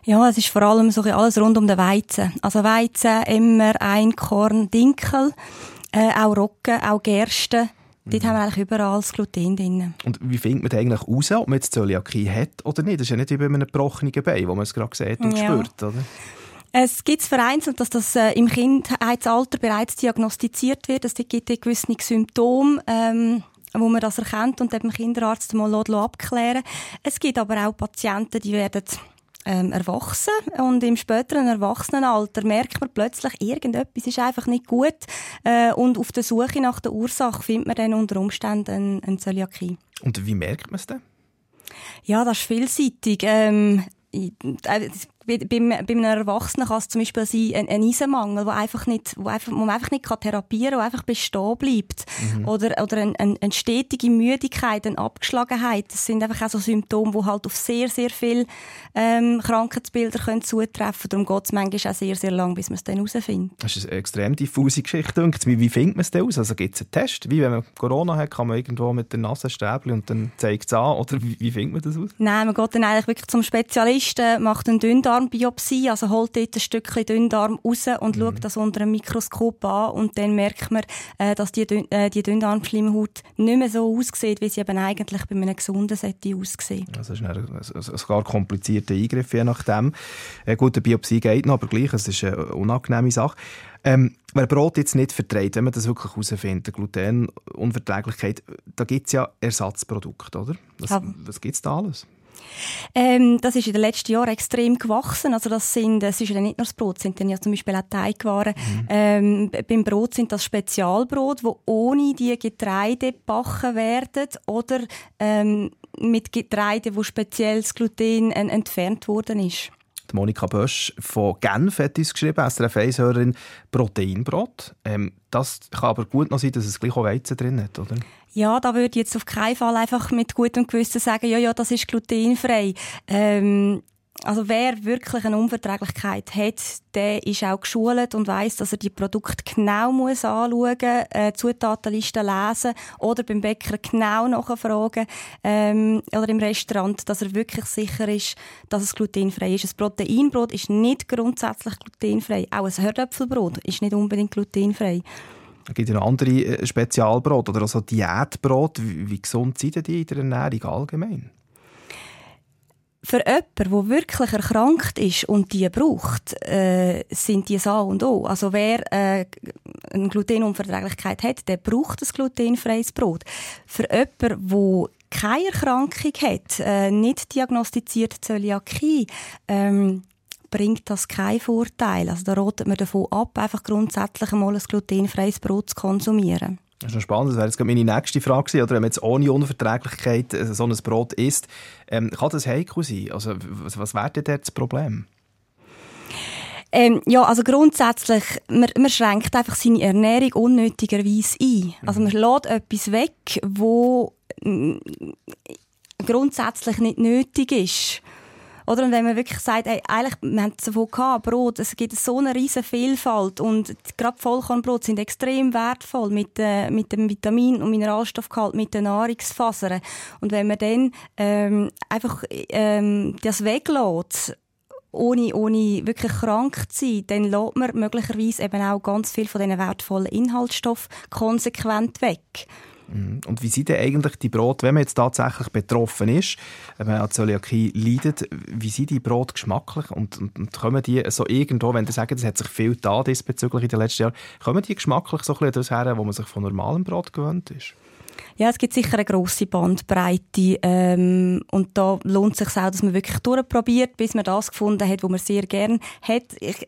Ja, es ist vor allem so ein alles rund um den Weizen. Also Weizen, Emmer, Einkorn, Dinkel, äh, auch Roggen, auch Gerste. Dort haben wir eigentlich überall das Gluten drin. Und wie findet man eigentlich raus, ob man jetzt Zöliakie hat oder nicht? Das ist ja nicht wie bei einem gebrochenen Bein, wo man es gerade sieht und Ja. spürt, oder? Es gibt vereinzelt, dass das äh, im Kindheitsalter bereits diagnostiziert wird. Es gibt gewisse Symptome, ähm, wo man das erkennt und dem Kinderarzt mal lässt abklären Es gibt aber auch Patienten, die werden ähm, erwachsen und im späteren Erwachsenenalter merkt man plötzlich, irgendetwas ist einfach nicht gut äh, und auf der Suche nach der Ursache findet man dann unter Umständen eine, eine Zöliakie. Und wie merkt man es denn? Ja, das ist vielseitig. Ähm, äh, bei, bei, bei einem Erwachsenen kann es zum Beispiel sein, ein, ein Eisenmangel, wo, einfach nicht, wo, einfach, wo man einfach nicht kann therapieren kann, wo einfach bestehen bleibt. Oder, oder eine ein, ein stetige Müdigkeit, eine Abgeschlagenheit. Das sind einfach auch so Symptome, die halt auf sehr, sehr viele ähm, Krankheitsbilder können zutreffen können. Darum geht es manchmal auch sehr, sehr lang, bis man es dann herausfindet. Das ist eine extrem diffuse Geschichte. Wie, findet man es denn aus? Also gibt es einen Test? Wie wenn man Corona hat, kann man irgendwo mit der Nase stäbeln und dann zeigt es an? Oder wie, wie findet man das aus? Nein, man geht dann eigentlich wirklich zum Spezialisten, macht eine Dünndarmbiopsie, also holt dort ein Stückchen Dünndarm raus und schaut das unter einem Mikroskop an und dann merkt man, äh, dass die, Dünn, äh, die Dünndarmschleimhaut nicht mehr so aussieht, wie sie eben eigentlich bei einem Gesunden sollte aussehen. Also es ist ein, ein, ein sogar komplizierter Eingriff, je nachdem. Äh, gut, eine Biopsie geht noch, aber gleich, es ist eine unangenehme Sache. Ähm, wer Brot jetzt nicht verträgt, wenn man das wirklich herausfindet, Glutenunverträglichkeit, da gibt es ja Ersatzprodukte, oder? Was, Ja. was gibt es da alles? Ähm, das ist in den letzten Jahren extrem gewachsen. Also das sind, es ist ja nicht nur das Brot, sind dann ja zum Beispiel auch Teigwaren. Ähm, b- beim Brot sind das Spezialbrot, wo ohne die Getreide gebacken werden oder ähm, mit Getreide, wo speziell das Gluten äh, entfernt worden ist. Die Monika Bösch von Genf hat uns geschrieben, SRF 1-Hörerin, Proteinbrot. Ähm, das kann aber gut noch sein, dass es gleich auch Weizen drin hat, oder? Ja, da würde ich jetzt auf keinen Fall einfach mit gutem Gewissen sagen, ja, ja, das ist glutenfrei. Ähm, also wer wirklich eine Unverträglichkeit hat, der ist auch geschult und weiß, dass er die Produkte genau muss anschauen, äh, Zutatenlisten lesen oder beim Bäcker genau nachfragen ähm, oder im Restaurant, dass er wirklich sicher ist, dass es glutenfrei ist. Ein Proteinbrot ist nicht grundsätzlich glutenfrei. Auch ein Herdöpfelbrot ist nicht unbedingt glutenfrei. Es gibt ja noch andere äh, Spezialbrot oder also Diätbrot. Wie, wie gesund sind die in der Ernährung allgemein? Für jemanden, der wirklich erkrankt ist und die braucht, äh, sind die A und O. Also wer äh, eine Glutenunverträglichkeit hat, der braucht ein glutenfreies Brot. Für jemanden, der keine Erkrankung hat, äh, nicht diagnostiziert Zöliakie, ähm, bringt das keinen Vorteil. Also da rotet man davon ab, einfach grundsätzlich einmal ein glutenfreies Brot zu konsumieren. Das ist noch spannend. Das wäre jetzt meine nächste Frage gewesen. Oder wenn man jetzt ohne Unverträglichkeit äh, so ein Brot isst, ähm, kann das heikel sein? Also, was, was wäre denn das Problem? Ähm, ja, also grundsätzlich, man, man schränkt einfach seine Ernährung unnötigerweise ein. Also man lädt etwas weg, wo grundsätzlich nicht nötig ist. Oder? Und wenn man wirklich sagt, ey, eigentlich, wir haben es davon gehabt, Brot, es gibt so eine riesige Vielfalt und gerade Vollkornbrot sind extrem wertvoll mit, äh, mit dem Vitamin- und Mineralstoffgehalt, mit den Nahrungsfasern. Und wenn man dann ähm, einfach ähm, das weglässt, ohne, ohne wirklich krank zu sein, dann lässt man möglicherweise eben auch ganz viel von diesen wertvollen Inhaltsstoffen konsequent weg. Mhm. Und wie sind denn eigentlich die Brot, wenn man jetzt tatsächlich betroffen ist, wenn man an Zöliakie leidet, wie sind die Brot geschmacklich und, und, und kommen die so irgendwo, wenn Sie sagen, es hat sich viel da diesbezüglich in den letzten Jahren, kommen die geschmacklich so ein bisschen das her, wo man sich von normalem Brot gewöhnt ist? Ja, es gibt sicher eine grosse Bandbreite ähm, und da lohnt es sich auch, dass man wirklich durchprobiert, bis man das gefunden hat, was man sehr gerne hat. Ich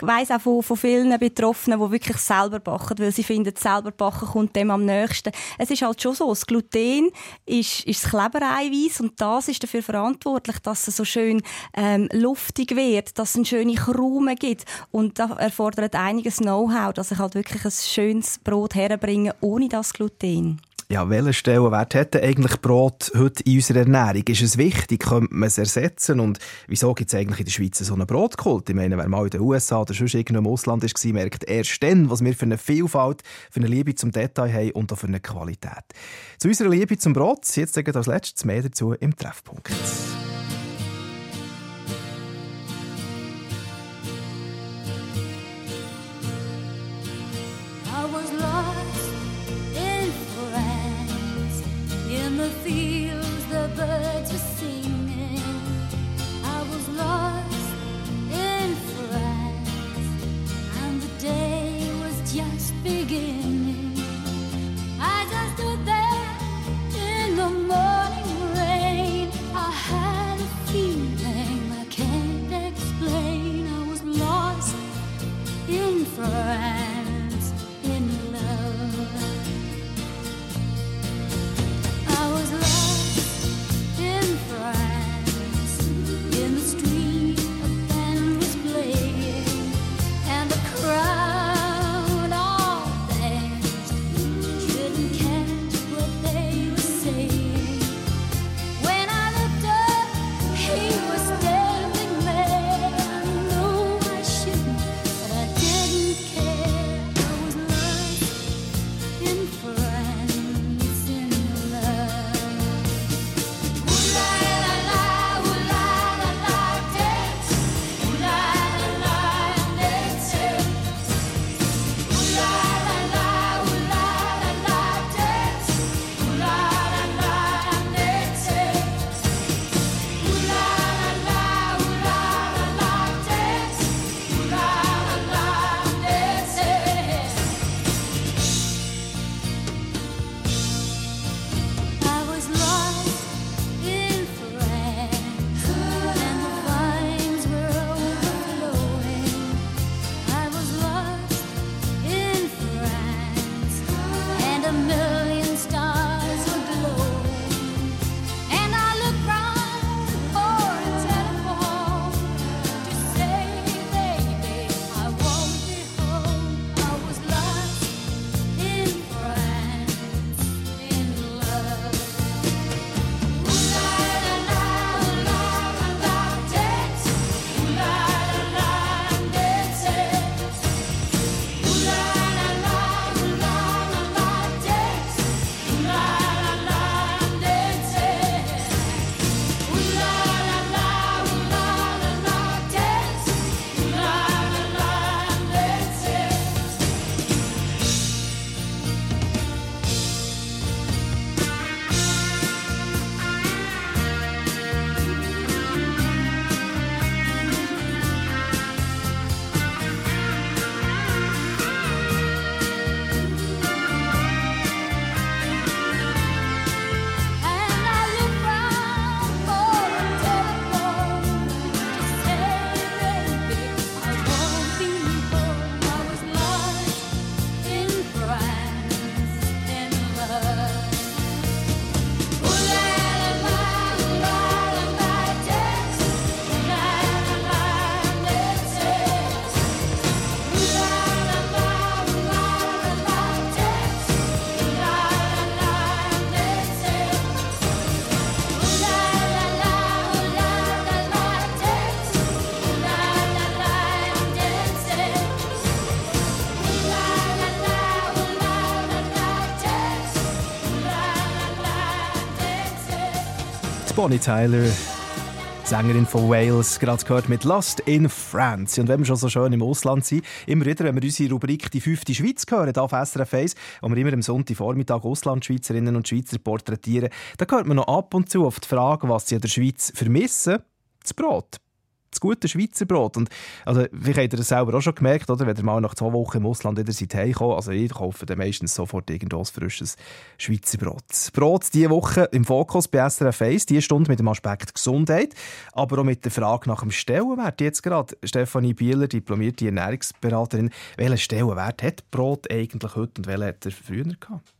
weiss auch von, von vielen Betroffenen, die wirklich selber backen, weil sie finden, selber backen kommt dem am nächsten. Es ist halt schon so, das Gluten ist, ist das Klebereiweiß und das ist dafür verantwortlich, dass es so schön ähm, luftig wird, dass es eine schöne Krume gibt und da erfordert einiges Know-how, dass ich halt wirklich ein schönes Brot herbringe ohne das Gluten. Ja, welchen Stellenwert denn eigentlich Brot heute in unserer Ernährung? Ist es wichtig? Könnte man es ersetzen? Und wieso gibt es eigentlich in der Schweiz so einen Brotkult? Ich meine, wer mal in den USA oder sonst irgendwo im Ausland war, merkt erst dann, was wir für eine Vielfalt, für eine Liebe zum Detail haben und auch für eine Qualität. Zu unserer Liebe zum Brot, jetzt als letztes mehr dazu im Treffpunkt. her Bonnie Tyler, Sängerin von Wales, gerade gehört mit Lost in France. Und wenn wir schon so schön im Ausland sind, immer wieder, wenn wir unsere Rubrik «Die fünfte Schweiz» hören, auf SRF 1, wo wir immer am Sonntagvormittag Auslandschweizerinnen und Schweizer porträtieren, da hört man noch ab und zu auf die Frage, was sie in der Schweiz vermissen. Das Brot das gute Schweizer Brot. Und, also, vielleicht habt ihr das selber auch schon gemerkt, oder? wenn ihr mal nach zwei Wochen im Ausland wieder seid. Also ich kaufe dann meistens sofort irgendwo ein frisches Schweizer Brot. Brot diese Woche im Fokus bei SRF 1, diese Stunde mit dem Aspekt Gesundheit, aber auch mit der Frage nach dem Stellenwert. Jetzt gerade Stefanie Bieler, diplomierte Ernährungsberaterin. Welchen Stellenwert hat Brot eigentlich heute und welchen hat er früher gehabt?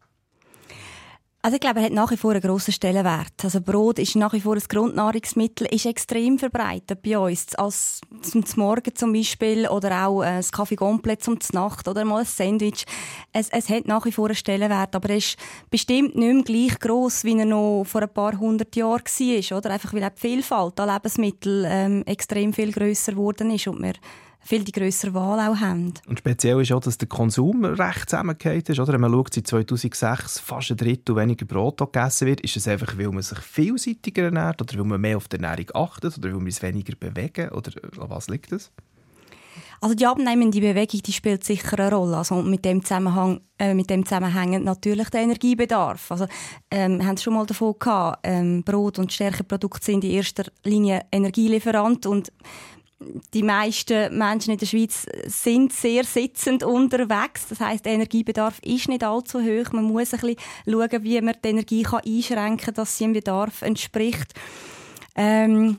Also ich glaube, er hat nach wie vor einen grossen Stellenwert. Also Brot ist nach wie vor ein Grundnahrungsmittel, ist extrem verbreitet bei uns. Als zum Morgen zum Beispiel oder auch ein Kaffee komplett zum Nacht oder mal ein Sandwich. Es, es hat nach wie vor einen Stellenwert, aber er ist bestimmt nicht mehr gleich gross, wie er noch vor ein paar hundert Jahren war. Oder? Einfach weil auch die Vielfalt an Lebensmitteln ähm, extrem viel grösser geworden ist und wir viel die grössere Wahl auch haben. Und speziell ist auch, dass der Konsum recht zusammengeht ist. Oder? Wenn man schaut, seit 2006 fast ein Drittel weniger Brot gegessen wird, ist es einfach, weil man sich vielseitiger ernährt oder weil man mehr auf die Ernährung achtet oder weil man es weniger bewegen oder was liegt das? Also die abnehmende Bewegung die spielt sicher eine Rolle. Also mit dem Zusammenhang, äh, mit dem zusammenhängt natürlich der Energiebedarf. Also ähm, wir haben es schon mal davon gehabt, ähm, Brot und Stärkeprodukte sind in erster Linie Energielieferant und die meisten Menschen in der Schweiz sind sehr sitzend unterwegs. Das heißt, der Energiebedarf ist nicht allzu hoch. Man muss ein bisschen schauen, wie man die Energie kann einschränken kann, dass sie dem Bedarf entspricht. Ähm,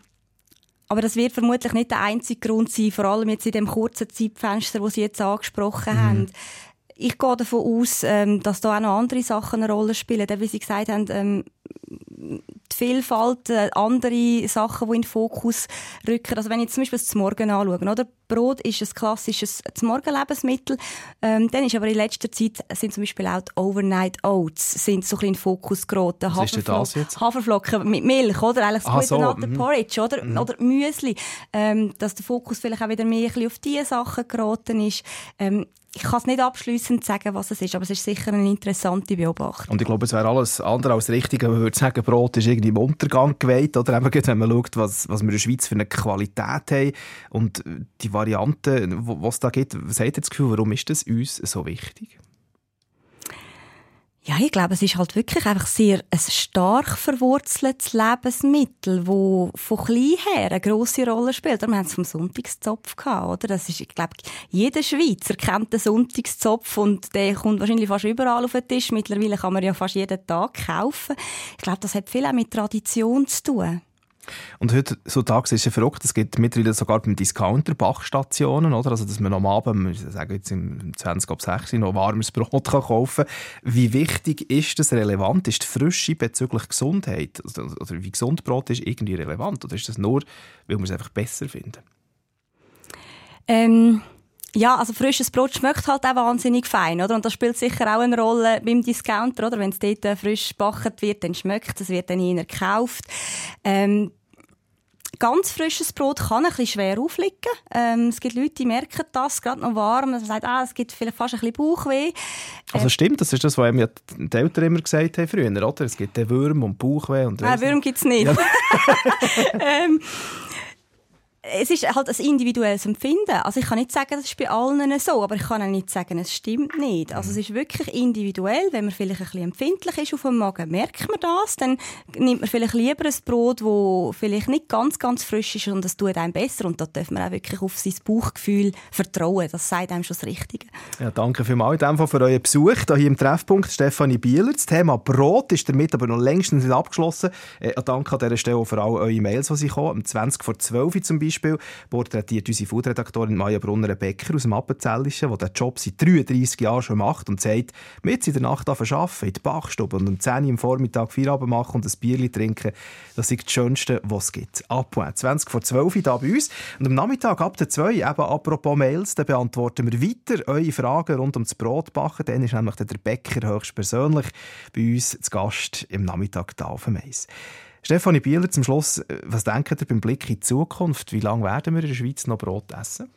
aber das wird vermutlich nicht der einzige Grund sein, vor allem jetzt in dem kurzen Zeitfenster, das Sie jetzt angesprochen mhm. haben. Ich gehe davon aus, ähm, dass da auch noch andere Sachen eine Rolle spielen. Wie Sie gesagt haben, ähm, die Vielfalt, äh, andere Sachen, die in den Fokus rücken. Also wenn ich jetzt zum Beispiel das Morgen anschaue, oder? Brot ist ein klassisches Morgenlebensmittel. Ähm, dann ist aber in letzter Zeit sind zum Beispiel auch die Overnight Oats sind so ein in Fokus geraten. Was ist das jetzt? Haferflocken mit Milch, oder? Eigentlich das so. Mhm. Porridge, oder? Mhm. Oder Müsli. Ähm, dass der Fokus vielleicht auch wieder mehr ein bisschen auf diese Sachen geraten ist. Ähm, ich kann es nicht abschließend sagen, was es ist, aber es ist sicher eine interessante Beobachtung. Und ich glaube, es wäre alles andere als richtig, wenn man würde sagen, Brot ist irgendwie im Untergang geweiht, oder eben, wenn man schaut, was, was wir in der Schweiz für eine Qualität haben und die Varianten, was es da gibt. Was hat ihr das Gefühl, warum ist das uns so wichtig? Ja, ich glaube, es ist halt wirklich einfach sehr ein stark verwurzeltes Lebensmittel, wo von klein her eine grosse Rolle spielt. Wir haben es vom Sonntagszopf gehabt, oder? Das ist, ich glaube, jeder Schweizer kennt den Sonntagszopf und der kommt wahrscheinlich fast überall auf den Tisch. Mittlerweile kann man ja fast jeden Tag kaufen. Ich glaube, das hat viel auch mit Tradition zu tun. Und heute so tags ist es verrückt, es gibt mittlerweile sogar beim Discounter Bachstationen, oder? Also, dass man am Abend, ich sage jetzt im 20 ab 6 noch warmes Brot kann kaufen kann. Wie wichtig ist das relevant? Ist die Frische bezüglich Gesundheit, oder wie gesund Brot ist, irgendwie relevant? Oder ist das nur, weil wir es einfach besser finden? Ähm ja, also frisches Brot schmeckt halt auch wahnsinnig fein, oder? Und das spielt sicher auch eine Rolle beim Discounter, oder? Wenn es dort äh, frisch gebacken wird, dann schmeckt es, wird dann eher gekauft. Ähm, ganz frisches Brot kann ein bisschen schwer aufliegen. Ähm, es gibt Leute, die merken das, gerade noch warm. Man sagt, ah, es gibt vielleicht fast ein bisschen Bauchweh. Also stimmt, das ist das, was ja die Eltern immer gesagt haben früher, oder? Es gibt den Würm und Bauchweh. Und Nein, Würm gibt es nicht. Ja. ähm, es ist halt ein individuelles Empfinden. Also ich kann nicht sagen, das ist bei allen so, aber ich kann auch nicht sagen, es stimmt nicht. Also es ist wirklich individuell. Wenn man vielleicht ein bisschen empfindlich ist auf dem Magen, merkt man das. Dann nimmt man vielleicht lieber ein Brot, das vielleicht nicht ganz, ganz frisch ist und das tut einem besser. Und da darf man auch wirklich auf sein Bauchgefühl vertrauen. Das sagt einem schon das Richtige. Ja, danke vielmals in für euren Besuch hier im Treffpunkt. Stefanie Bieler. Das Thema Brot ist damit aber noch längst nicht abgeschlossen. Äh, danke an dieser Stelle für all eure Mails, die sie kommen. Um 20 vor 12 zum Beispiel Beispiel porträtiert unsere Foodredaktorin Maja Brunner-Becker aus dem Appenzellischen, die diesen Job seit 33 Jahren schon macht und sagt, mit in der Nacht arbeiten, in der Bachstube und um 10 Uhr am Vormittag Feierabend machen und ein Bier trinken, das ist das Schönste, was es gibt. Abend 20 vor 12 Uhr hier bei uns und am Nachmittag ab der 2 eben apropos Mails, dann beantworten wir weiter eure Fragen rund um das Brotbacken. Dann ist nämlich der Bäcker höchstpersönlich bei uns zu Gast im Nachmittag da auf dem Eis. Stefanie Bieler, zum Schluss, was denkt ihr beim Blick in die Zukunft? Wie lange werden wir in der Schweiz noch Brot essen?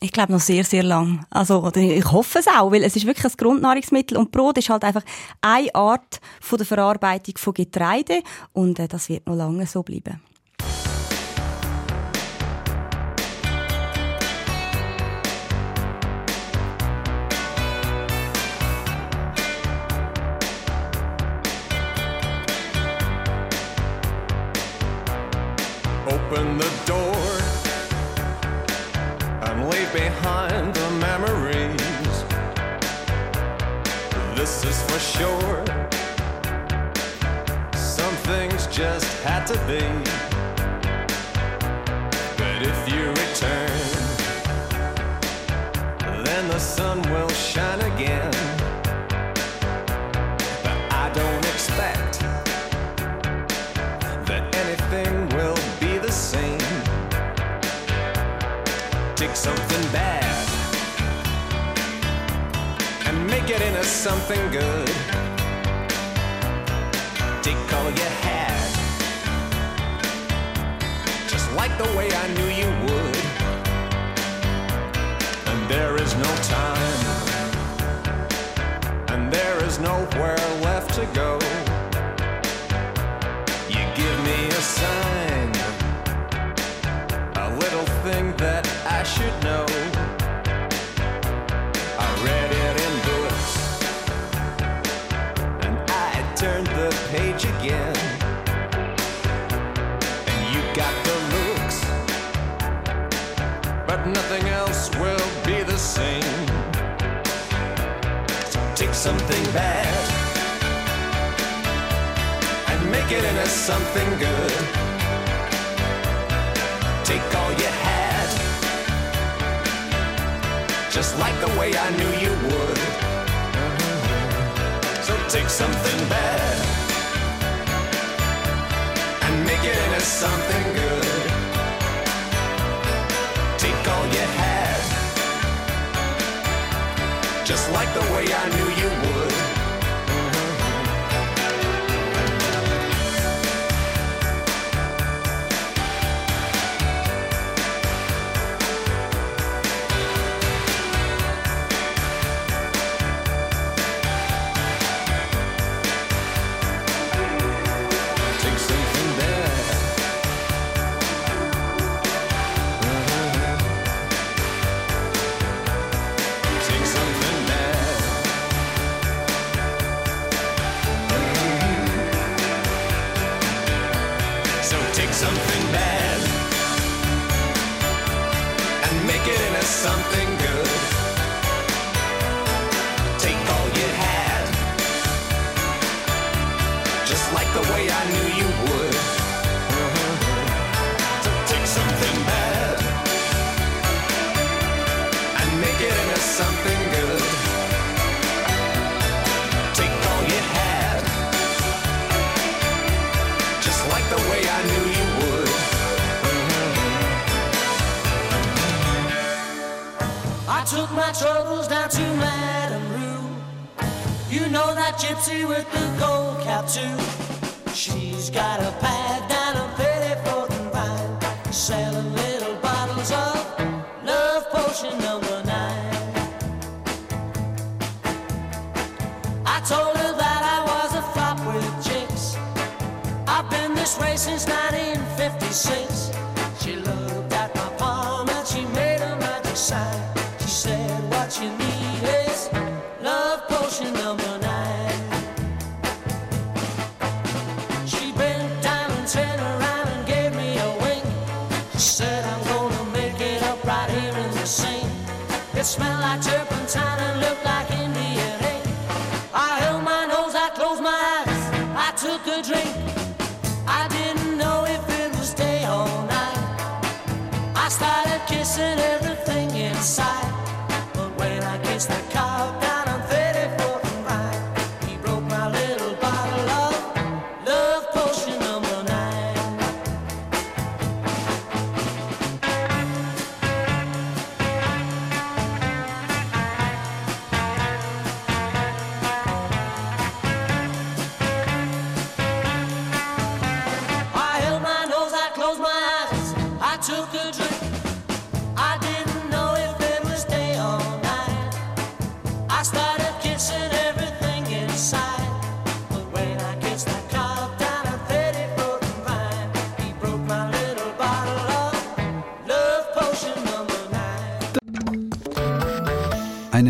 Ich glaube noch sehr, sehr lang. Also, ich hoffe es auch, weil es ist wirklich ein Grundnahrungsmittel und Brot ist halt einfach eine Art von der Verarbeitung von Getreide und äh, das wird noch lange so bleiben. Sure. Some things just had to be. But if you return, then the sun will shine again. But I don't expect that anything will be the same. Take something bad and make it into something good. All you had, just like the way I knew you would. And there is no time, and there is nowhere left to go. You give me a sign, something bad and make it into something good. Take all you had, just like the way I knew you would. So take something bad and make it into something good. Take all you had, just like the way I knew you would. Selling little bottles of love potion number nine. I told her that I was a flop with chicks. I've been this way since 1956.